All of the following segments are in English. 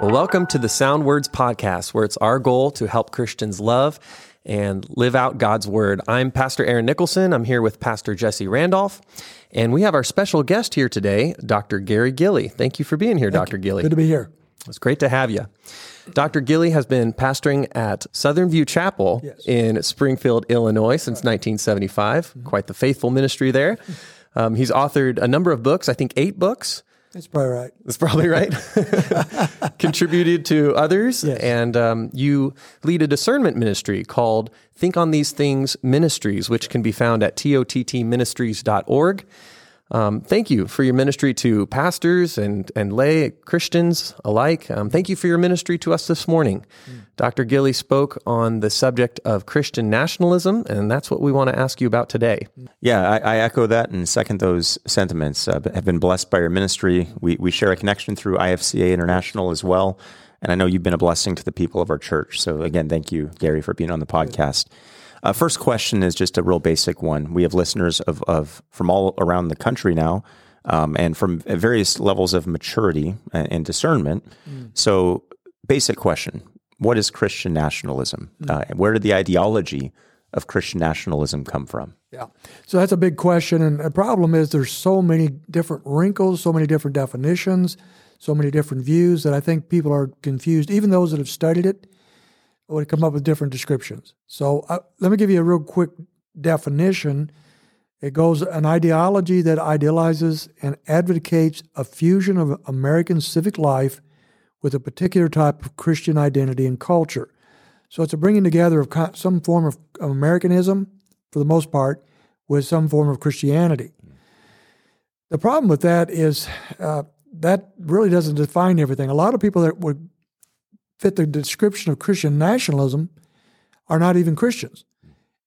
Well, welcome to the Sound Words Podcast, where it's our goal to help Christians love and live out God's Word. I'm Pastor Aaron Nicholson. I'm here with Pastor Jesse Randolph. And we have our special guest here today, Dr. Gary Gilley. Thank you for being here, Dr. Gilley. Good to be here. It's great to have you. Dr. Gilley has been pastoring at Southern View Chapel Yes. in Springfield, Illinois since 1975. Quite the faithful ministry there. Um, he's authored a number of books, I think eight books. That's probably right. That's probably right. Contributed to others. Yes. And um, you lead a discernment ministry called Think on These Things Ministries, which can be found at tottministries.org. Um, thank you for your ministry to pastors and, and lay Christians alike. Um, thank you for your ministry to us this morning. Dr. Gilley spoke on the subject of Christian nationalism, and that's what we want to ask you about today. Yeah, I, I echo that and second those sentiments. Uh, have been blessed by your ministry. We, we share a connection through IFCA International as well. And I know you've been a blessing to the people of our church. So, again, thank you, Gary, for being on the podcast. Uh, first question is just a real basic one. We have listeners of, of from all around the country now um, and from various levels of maturity and, and discernment. So, basic question What is Christian nationalism? Uh, where did the ideology of Christian nationalism come from? Yeah. So that's a big question. And the problem is there's so many different wrinkles, so many different definitions, so many different views that I think people are confused. Even those that have studied it would come up with different descriptions. So uh, let me give you a real quick definition. It goes an ideology that idealizes and advocates a fusion of American civic life with a particular type of Christian identity and culture. So it's a bringing together of some form of Americanism, for the most part, with some form of Christianity. The problem with that is uh, that really doesn't define everything. A lot of people that would fit the description of Christian nationalism are not even Christians,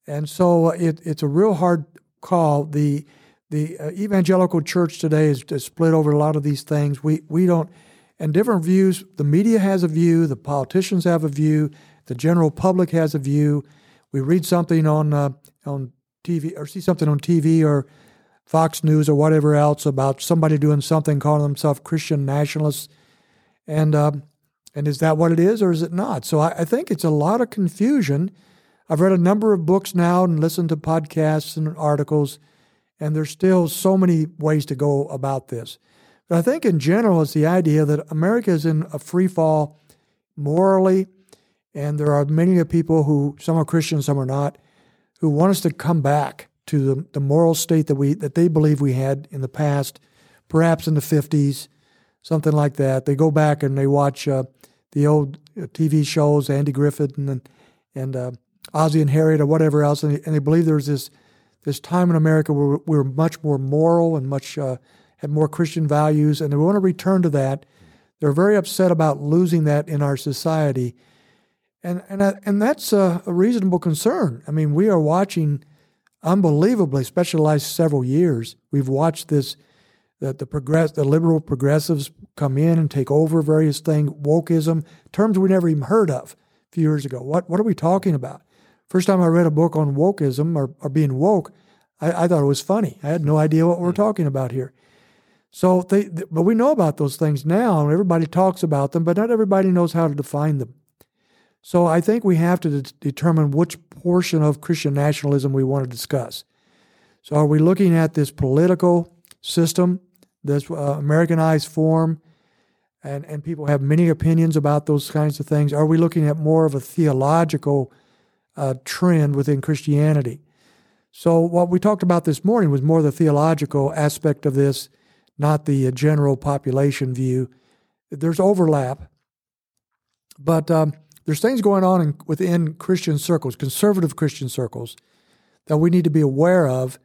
and so it, it's a real hard call. the The uh, evangelical church today is, is split over a lot of these things. We we don't, and different views. The media has a view. The politicians have a view. The general public has a view. We read something on uh, on TV or see something on TV or Fox News or whatever else about somebody doing something, calling themselves Christian nationalists, and um, and is that what it is or is it not? So I, I think it's a lot of confusion. I've read a number of books now and listened to podcasts and articles, and there's still so many ways to go about this. But I think in general, it's the idea that America is in a free fall morally, and there are many people who, some are Christians, some are not, who want us to come back to the, the moral state that we that they believe we had in the past, perhaps in the 50s, something like that. They go back and they watch uh, the old uh, TV shows, Andy Griffith and and uh, Ozzie and Harriet or whatever else, and they, and they believe there's this this time in America where we we're much more moral and much uh, had more Christian values, and they want to return to that. They're very upset about losing that in our society, and and uh, and that's a, a reasonable concern. I mean, we are watching unbelievably, especially the last several years. We've watched this that the progress the liberal progressives come in and take over various things, wokeism, terms we never even heard of a few years ago. What what are we talking about? First time I read a book on wokeism or, or being woke, I, I thought it was funny. I had no idea what we're mm-hmm. talking about here. So they, but we know about those things now, and everybody talks about them, but not everybody knows how to define them. So I think we have to de- determine which portion of Christian nationalism we want to discuss. So are we looking at this political system, this uh, Americanized form, and, and people have many opinions about those kinds of things? Are we looking at more of a theological uh, trend within Christianity? So what we talked about this morning was more the theological aspect of this, not the uh, general population view. There's overlap, but um, there's things going on in, within Christian circles, conservative Christian circles, that we need to be aware of.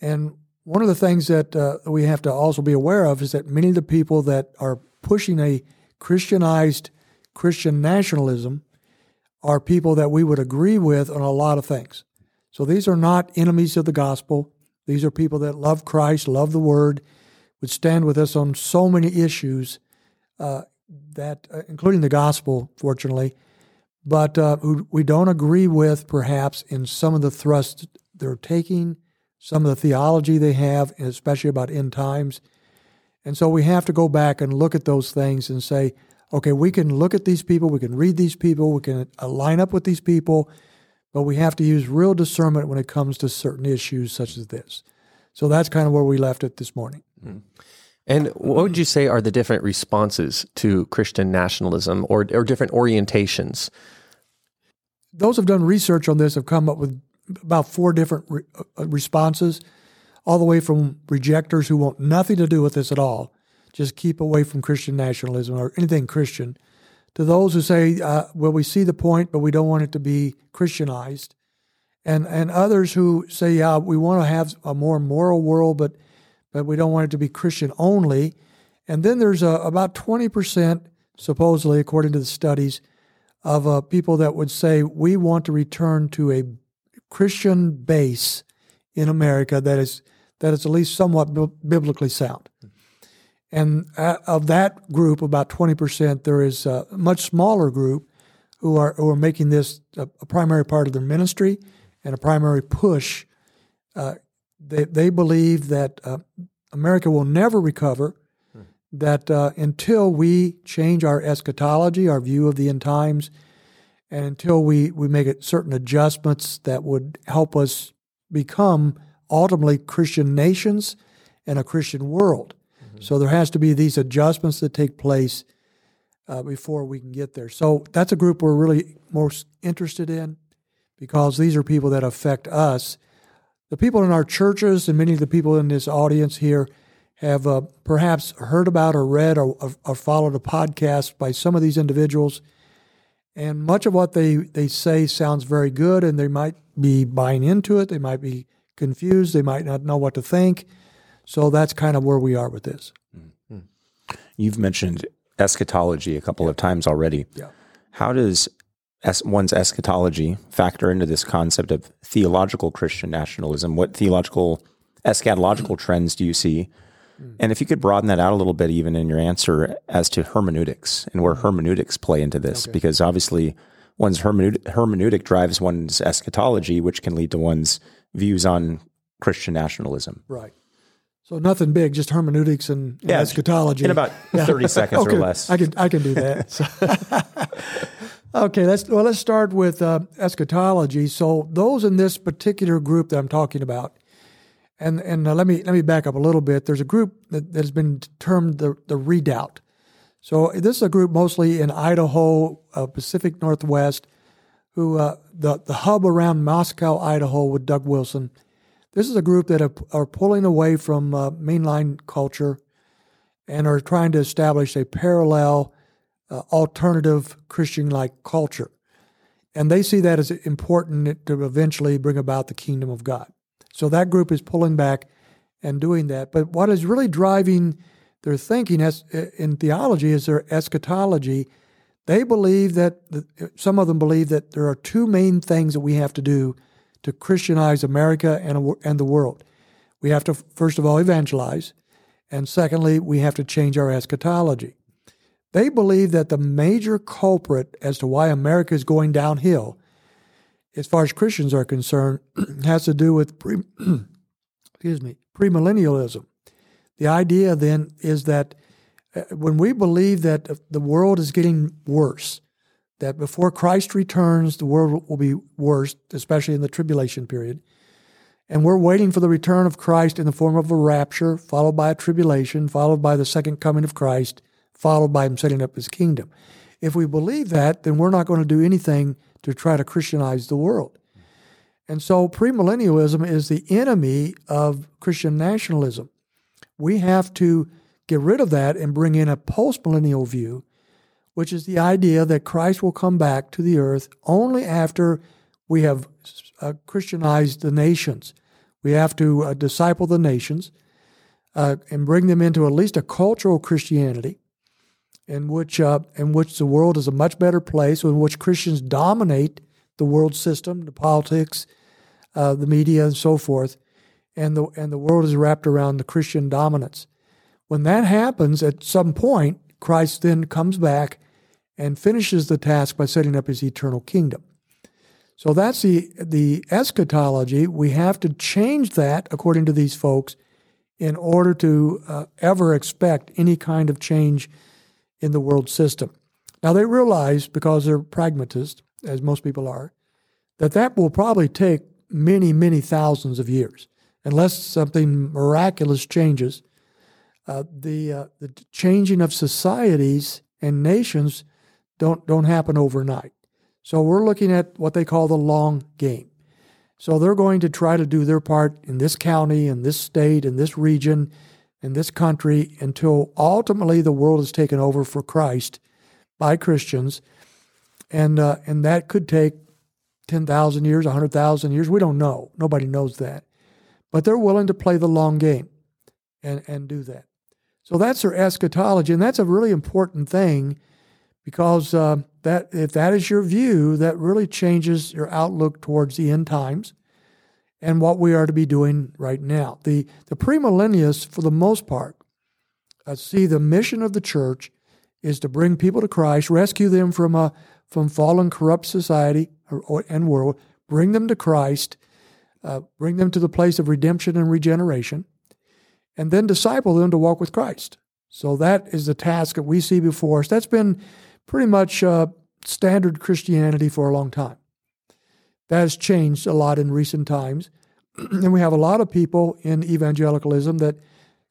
And one of the things that uh, we have to also be aware of is that many of the people that are pushing a Christianized Christian nationalism are people that we would agree with on a lot of things. So these are not enemies of the gospel. These are people that love Christ, love the Word, would stand with us on so many issues, uh, that uh, including the gospel, fortunately, but uh, who we don't agree with perhaps in some of the thrusts they're taking, some of the theology they have, especially about end times. And so we have to go back and look at those things and say, okay, we can look at these people, we can read these people, we can line up with these people, but we have to use real discernment when it comes to certain issues such as this. So that's kind of where we left it this morning. Mm-hmm. And what would you say are the different responses to Christian nationalism or, or different orientations? Those who've done research on this have come up with about four different re- uh, responses, all the way from rejectors who want nothing to do with this at all, just keep away from Christian nationalism or anything Christian, to those who say, uh, well, we see the point, but we don't want it to be Christianized, and and others who say, yeah, we want to have a more moral world, but but we don't want it to be Christian only. And then there's a, about 20%, supposedly, according to the studies, of uh, people that would say, we want to return to a Christian base in America that is, that is at least somewhat bi- biblically sound. And uh, of that group, about 20%, there is a much smaller group who are, who are making this a, a primary part of their ministry and a primary push uh, they, they believe that uh, America will never recover, hmm. that uh, until we change our eschatology, our view of the end times, and until we, we make it certain adjustments that would help us become ultimately Christian nations and a Christian world. Mm-hmm. So there has to be these adjustments that take place uh, before we can get there. So that's a group we're really most interested in because these are people that affect us the people in our churches and many of the people in this audience here have uh, perhaps heard about or read or, or, followed a podcast by some of these individuals. And much of what they, they say sounds very good, and they might be buying into it. They might be confused. They might not know what to think. So that's kind of where we are with this. Mm-hmm. You've mentioned eschatology a couple yeah. of times already. Yeah. How does es- one's eschatology factor into this concept of theological Christian nationalism? What theological, eschatological trends do you see? And if you could broaden that out a little bit, even in your answer as to hermeneutics and where hermeneutics play into this, okay. because obviously one's hermeneutic, hermeneutic drives one's eschatology, which can lead to one's views on Christian nationalism. Right. So nothing big, just hermeneutics and, and yeah, eschatology. In about thirty seconds okay. or less. I can I can do that. Okay, let's well let's start with uh, eschatology. So those in this particular group that I'm talking about, and and uh, let me let me back up a little bit. There's a group that, that has been termed the the redoubt. So this is a group mostly in Idaho, uh, Pacific Northwest, who uh, the the hub around Moscow, Idaho, with Doug Wilson. This is a group that are, are pulling away from uh, mainline culture, and are trying to establish a parallel uh, alternative Christian like culture. And they see that as important to eventually bring about the kingdom of God. So that group is pulling back and doing that. But what is really driving their thinking in theology is their eschatology. They believe that, some of them believe that there are two main things that we have to do to Christianize America and, and the world. We have to, first of all, evangelize. And secondly, we have to change our eschatology. They believe that the major culprit as to why America is going downhill, as far as Christians are concerned, has to do with pre, excuse me, premillennialism. The idea then is that uh, when we believe that the world is getting worse, that before Christ returns, the world will be worse, especially in the tribulation period. And we're waiting for the return of Christ in the form of a rapture, followed by a tribulation, followed by the second coming of Christ followed by him setting up his kingdom. If we believe that, then we're not going to do anything to try to Christianize the world. And so premillennialism is the enemy of Christian nationalism. We have to get rid of that and bring in a postmillennial view, which is the idea that Christ will come back to the earth only after we have uh, Christianized the nations. We have to uh, disciple the nations uh, and bring them into at least a cultural Christianity in which uh, in which the world is a much better place, in which Christians dominate the world system, the politics, uh, the media, and so forth, and the and the world is wrapped around the Christian dominance. When that happens, at some point, Christ then comes back and finishes the task by setting up his eternal kingdom. So that's the the eschatology. We have to change that according to these folks in order to uh, ever expect any kind of change in the world system. Now they realize, because they're pragmatists, as most people are, that that will probably take many, many thousands of years, unless something miraculous changes. Uh, the uh, the changing of societies and nations don't don't happen overnight. So we're looking at what they call the long game. So they're going to try to do their part in this county, in this state, in this region, in this country until ultimately the world is taken over for Christ by Christians, and uh, and that could take ten thousand years, hundred thousand years. We don't know. Nobody knows that, but they're willing to play the long game, and and do that. So that's their eschatology, and that's a really important thing because uh, that if that is your view, that really changes your outlook towards the end times and what we are to be doing right now. The the premillennialists, for the most part, uh, see the mission of the church is to bring people to Christ, rescue them from a from fallen, corrupt society and world, bring them to Christ, uh, bring them to the place of redemption and regeneration, and then disciple them to walk with Christ. So that is the task that we see before us. That's been pretty much uh, standard Christianity for a long time. That has changed a lot in recent times. and we have a lot of people in evangelicalism that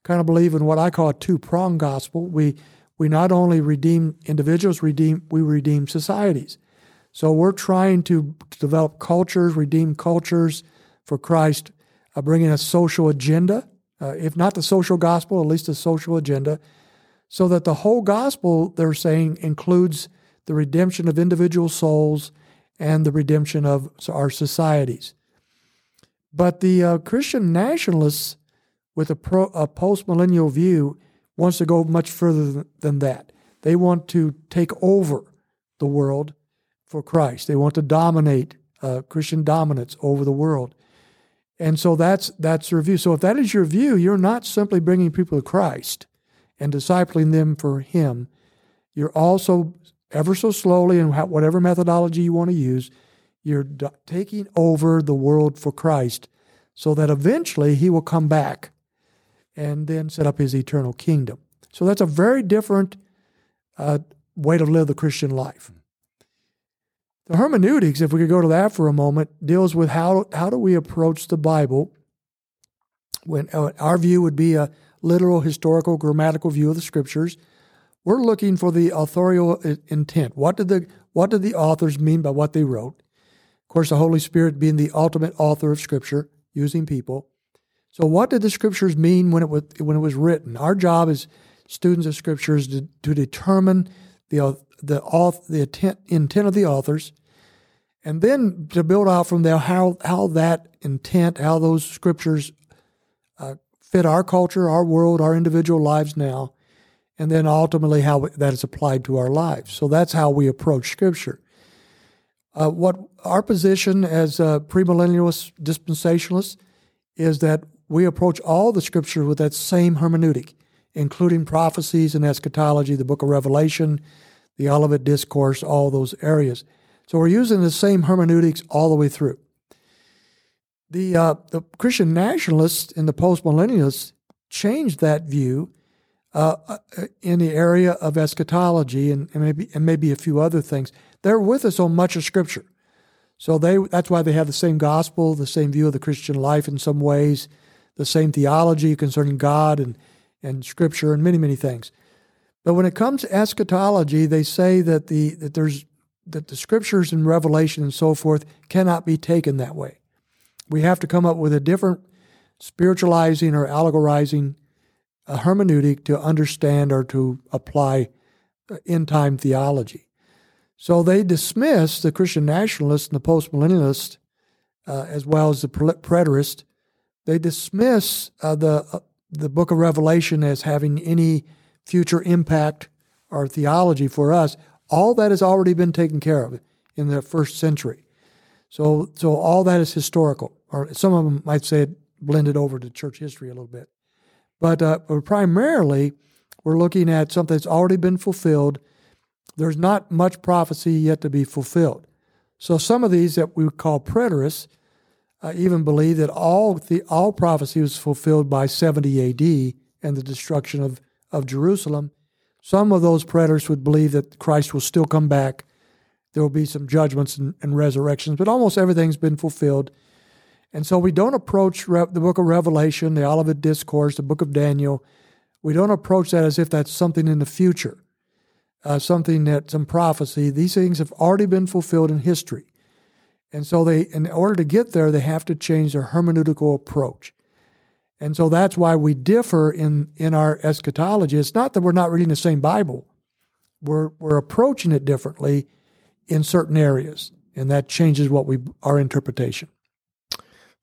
kind of believe in what I call a two pronged gospel. We, we not only redeem individuals, redeem, we redeem societies. So we're trying to develop cultures, redeem cultures for Christ, uh, bringing a social agenda, uh, if not the social gospel, at least a social agenda so that the whole gospel, they're saying, includes the redemption of individual souls and the redemption of our societies. But the uh, Christian nationalists, with a, pro, a postmillennial view, wants to go much further than that. They want to take over the world for Christ. They want to dominate uh, Christian dominance over the world. And so that's that's their view. So if that is your view, you're not simply bringing people to Christ and discipling them for Him, you're also ever so slowly and whatever methodology you want to use, you're taking over the world for Christ so that eventually He will come back and then set up His eternal kingdom. So that's a very different uh, way to live the Christian life. The hermeneutics, if we could go to that for a moment, deals with how how do we approach the Bible. When uh, our view would be a literal, historical, grammatical view of the scriptures. We're looking for the authorial intent. What did the what did the authors mean by what they wrote? Of course, the Holy Spirit being the ultimate author of Scripture, using people. So, what did the Scriptures mean when it was when it was written? Our job as students of Scriptures to, to determine the the the intent, intent of the authors, and then to build out from there how how that intent, how those Scriptures uh, fit our culture, our world, our individual lives now, and then ultimately how that is applied to our lives. So that's how we approach Scripture. Uh, what our position as uh, premillennialists, dispensationalists, is that we approach all the Scripture with that same hermeneutic, including prophecies and eschatology, the book of Revelation, the Olivet Discourse, all those areas. So we're using the same hermeneutics all the way through. The, uh, the Christian nationalists and the postmillennialists changed that view uh, uh, in the area of eschatology and, and, maybe and maybe a few other things. They're with us on much of Scripture, so they that's why they have the same gospel, the same view of the Christian life in some ways, the same theology concerning God and and Scripture and many many things. But when it comes to eschatology, they say that the that there's that the Scriptures and Revelation and so forth cannot be taken that way. We have to come up with a different spiritualizing or allegorizing a hermeneutic to understand or to apply end time theology. So they dismiss the Christian nationalists and the postmillennialists, uh, as well as the preterist. They dismiss uh, the uh, the Book of Revelation as having any future impact or theology for us. All that has already been taken care of in the first century. So, so all that is historical or some of them might say it blended over to church history a little bit. But, uh, primarily, we're looking at something that's already been fulfilled. There's not much prophecy yet to be fulfilled. So some of these that we call preterists uh, even believe that all the all prophecy was fulfilled by 70 A.D. and the destruction of, of Jerusalem. Some of those preterists would believe that Christ will still come back. There will be some judgments and, and resurrections, but almost everything's been fulfilled. And so we don't approach Re- the book of Revelation, the Olivet Discourse, the book of Daniel. We don't approach that as if that's something in the future, uh, something that some prophecy. These things have already been fulfilled in history. And so they, in order to get there, they have to change their hermeneutical approach. And so that's why we differ in, in our eschatology. It's not that we're not reading the same Bible. We're, we're approaching it differently in certain areas. And that changes what we, our interpretation.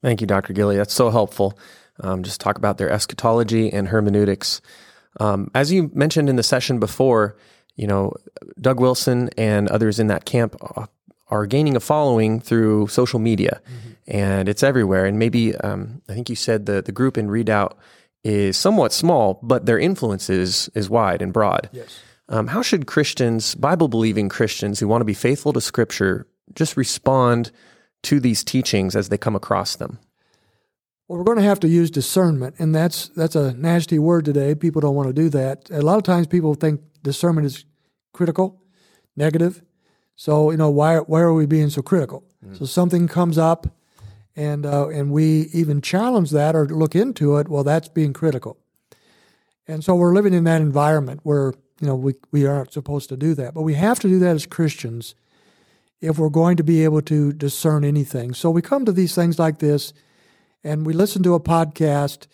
Thank you, Dr. Gilley. That's so helpful. Um, just talk about their eschatology and hermeneutics. Um, as you mentioned in the session before, you know, Doug Wilson and others in that camp uh, are gaining a following through social media, mm-hmm. and it's everywhere. And maybe um, I think you said the the group in Redoubt is somewhat small, but their influence is is wide and broad. Yes. Um, how should Christians, Bible believing Christians who want to be faithful to Scripture, just respond to these teachings as they come across them? Well, we're going to have to use discernment, and that's that's a nasty word today. People don't want to do that. A lot of times, people think discernment is critical, negative. So you know why why are we being so critical? Mm-hmm. So something comes up, and uh, and we even challenge that or look into it. Well, that's being critical, and so we're living in that environment where you know we we aren't supposed to do that, but we have to do that as Christians if we're going to be able to discern anything. So we come to these things like this and we listen to a podcast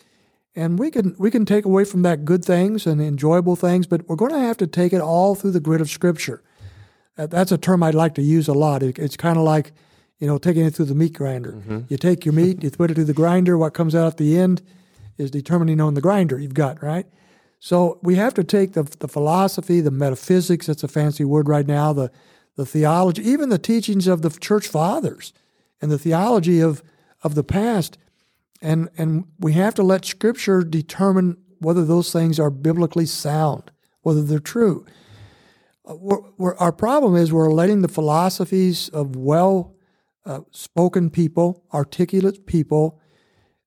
and we can we can take away from that good things and enjoyable things, but we're going to have to take it all through the grid of Scripture. That's a term I'd like to use a lot. It's kind of like, you know, taking it through the meat grinder. Mm-hmm. You take your meat, you put it through the grinder. What comes out at the end is determining on the grinder you've got, right? So we have to take the the philosophy, the metaphysics. That's a fancy word right now. The the theology, even the teachings of the church fathers and the theology of, of the past. And, and we have to let Scripture determine whether those things are biblically sound, whether they're true. We're, we're, our problem is we're letting the philosophies of well uh, spoken people, articulate people,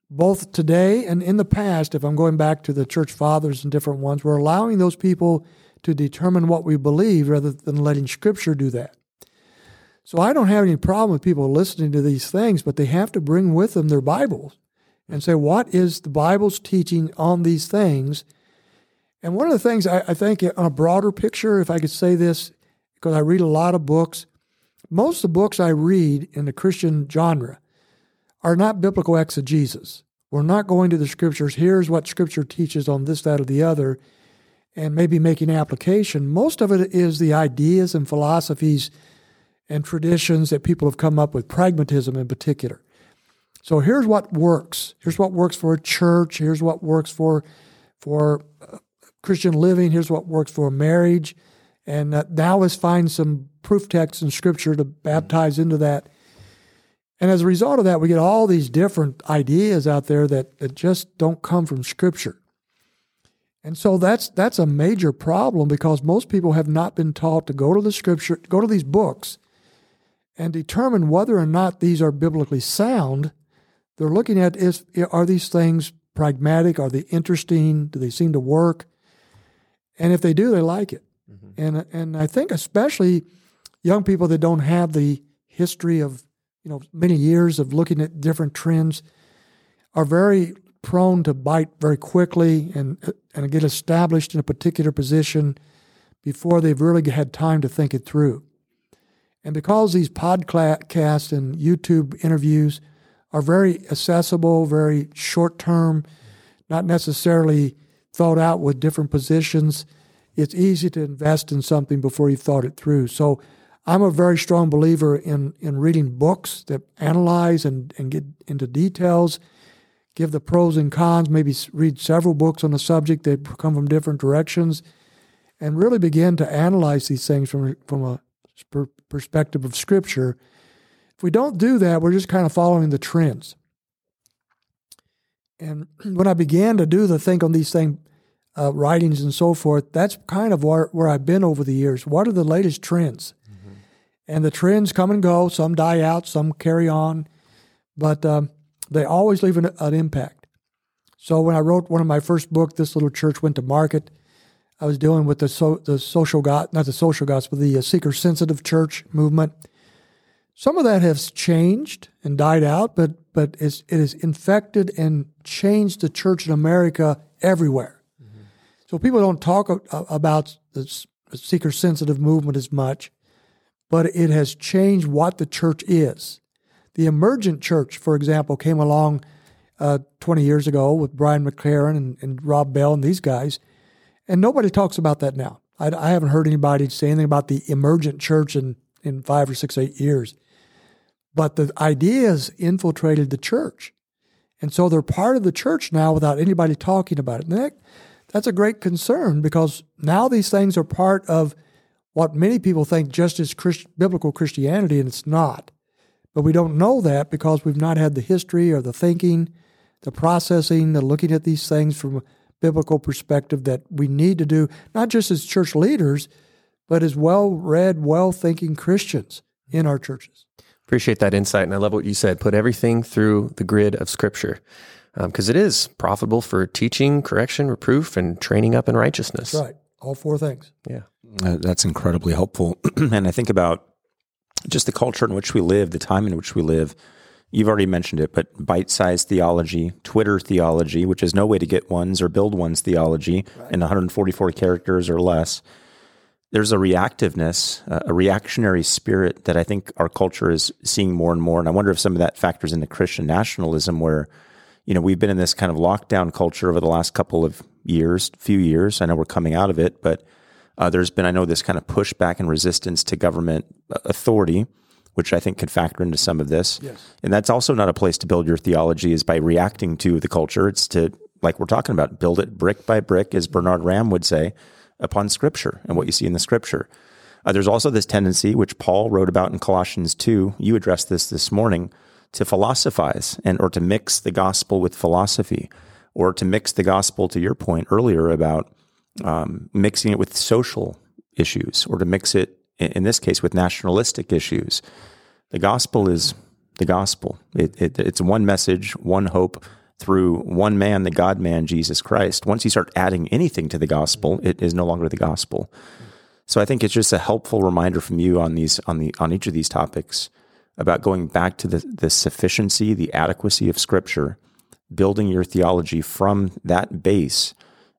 both today and in the past, if I'm going back to the church fathers and different ones, we're allowing those people to determine what we believe rather than letting Scripture do that. So I don't have any problem with people listening to these things, but they have to bring with them their Bibles and say, what is the Bible's teaching on these things? And one of the things I, I think, on a broader picture, if I could say this, because I read a lot of books, most of the books I read in the Christian genre are not biblical exegesis. We're not going to the scriptures. Here's what scripture teaches on this, that, or the other and maybe making application, most of it is the ideas and philosophies and traditions that people have come up with, pragmatism in particular. So here's what works. Here's what works for a church. Here's what works for for uh, Christian living. Here's what works for marriage. And uh, now let's find some proof texts in Scripture to baptize into that. And as a result of that, we get all these different ideas out there that, that just don't come from Scripture. And so that's that's a major problem because most people have not been taught to go to the scripture, go to these books and determine whether or not these are biblically sound. They're looking at is are these things pragmatic? Are they interesting? Do they seem to work? And if they do, they like it. Mm-hmm. And and I think especially young people that don't have the history of you know many years of looking at different trends are very prone to bite very quickly and and get established in a particular position before they've really had time to think it through. And because these podcasts and YouTube interviews are very accessible, very short term, not necessarily thought out with different positions, it's easy to invest in something before you've thought it through. So I'm a very strong believer in, in reading books that analyze and, and get into details give the pros and cons, maybe read several books on the subject that come from different directions, and really begin to analyze these things from, from a perspective of Scripture. If we don't do that, we're just kind of following the trends. And when I began to do the think on these things, uh, writings and so forth, that's kind of where, where I've been over the years. What are the latest trends? Mm-hmm. And the trends come and go. Some die out, some carry on. But um, they always leave an, an impact. So when I wrote one of my first book, This Little Church Went to Market, I was dealing with the so, the social God, not the social gospel, the uh, seeker sensitive church movement. Some of that has changed and died out, but but it's, it has infected and changed the church in America everywhere. Mm-hmm. So people don't talk about the seeker sensitive movement as much, but it has changed what the church is. The emergent church, for example, came along uh, 20 years ago with Brian McLaren and, and, Rob Bell and these guys, and nobody talks about that now. I, I haven't heard anybody say anything about the emergent church in, in five or six, eight years. But the ideas infiltrated the church. And so they're part of the church now without anybody talking about it. That, that's a great concern because now these things are part of what many people think just as Christ, biblical Christianity, and it's not. But we don't know that because we've not had the history or the thinking, the processing, the looking at these things from a biblical perspective that we need to do, not just as church leaders, but as well read, well thinking Christians in our churches. Appreciate that insight. And I love what you said. Put everything through the grid of Scripture because um, it is profitable for teaching, correction, reproof, and training up in righteousness. That's right. All four things. Yeah. Uh, that's incredibly helpful. and I think about just the culture in which we live, the time in which we live. You've already mentioned it, but bite sized theology, Twitter theology, which is no way to get one's or build one's theology right. in 144 characters or less there's a reactiveness, uh, a reactionary spirit that I think our culture is seeing more and more. And I wonder if some of that factors into Christian nationalism, where, you know, we've been in this kind of lockdown culture over the last couple of years, few years. I know we're coming out of it, but uh, there's been, I know, this kind of pushback and resistance to government uh, authority, which I think could factor into some of this. Yes. And that's also not a place to build your theology is by reacting to the culture. It's to, like we're talking about, build it brick by brick, as Bernard Ramm would say upon Scripture and what you see in the Scripture. Uh, there's also this tendency, which Paul wrote about in Colossians 2. You addressed this this morning to philosophize and or to mix the gospel with philosophy, or to mix the gospel to your point earlier about um, mixing it with social issues, or to mix it in this case with nationalistic issues. The gospel is the gospel. It, it, it's one message, one hope, through one man, the God man, Jesus Christ. Once you start adding anything to the gospel, it is no longer the gospel. So I think it's just a helpful reminder from you on these on the on each of these topics about going back to the, the sufficiency, the adequacy of Scripture, building your theology from that base,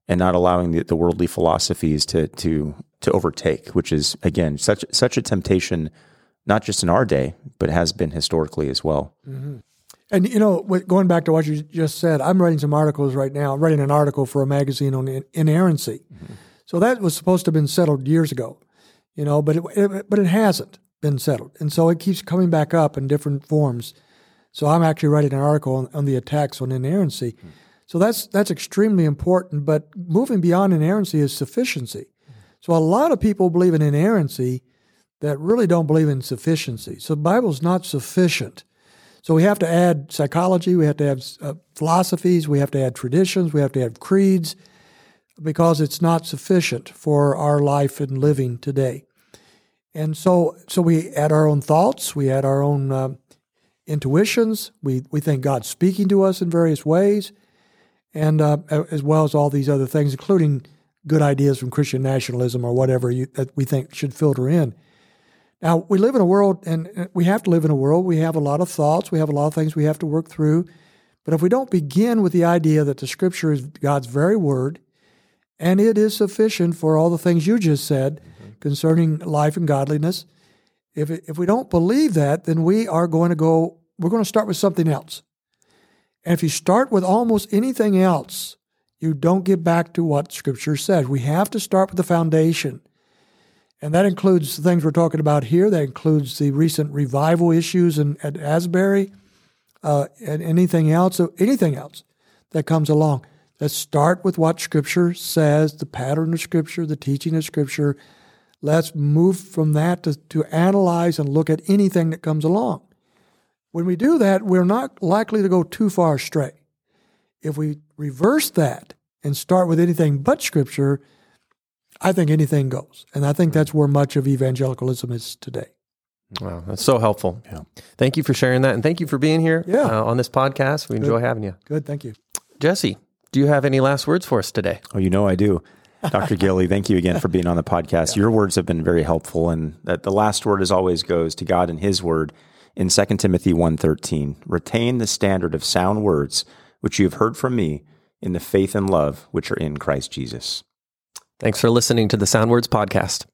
and not allowing the, the worldly philosophies to to to overtake, which is again such such a temptation, not just in our day, but has been historically as well. Mm-hmm. And you know, going back to what you just said, I'm writing some articles right now. I'm writing an article for a magazine on inerrancy. Mm-hmm. So that was supposed to have been settled years ago, you know, but it, it, but it hasn't been settled, and so it keeps coming back up in different forms. So I'm actually writing an article on, on the attacks on inerrancy. Mm-hmm. So that's that's extremely important. But moving beyond inerrancy is sufficiency. So a lot of people believe in inerrancy that really don't believe in sufficiency. So the Bible's not sufficient. So we have to add psychology, we have to have uh, philosophies, we have to add traditions, we have to add creeds, because it's not sufficient for our life and living today. And so, so we add our own thoughts, we add our own uh, intuitions, we, we think God's speaking to us in various ways, and uh, as well as all these other things, including good ideas from Christian nationalism or whatever you, that we think should filter in. Now, we live in a world, and we have to live in a world. We have a lot of thoughts, we have a lot of things we have to work through. But if we don't begin with the idea that the scripture is God's very word, and it is sufficient for all the things you just said mm-hmm. concerning life and godliness, if, if we don't believe that, then we are going to go, we're going to start with something else. And if you start with almost anything else, you don't get back to what Scripture says. We have to start with the foundation. And that includes the things we're talking about here. That includes the recent revival issues in, at Asbury uh, and anything else, anything else that comes along. Let's start with what Scripture says, the pattern of Scripture, the teaching of Scripture. Let's move from that to, to analyze and look at anything that comes along. When we do that, we're not likely to go too far astray. If we reverse that and start with anything but Scripture, I think anything goes. And I think that's where much of evangelicalism is today. Wow, that's so helpful. Yeah. Thank you for sharing that. And thank you for being here yeah. uh, on this podcast. We Good. enjoy having you. Good. Thank you. Jesse, do you have any last words for us today? Oh, you know I do. Dr. Gilley, thank you again for being on the podcast. Yeah. Your words have been very helpful, and that the last word as always goes to God and His Word in 2 Timothy 1.13. Retain the standard of sound words which you have heard from me in the faith and love which are in Christ Jesus. Thanks for listening to the Sound Words podcast.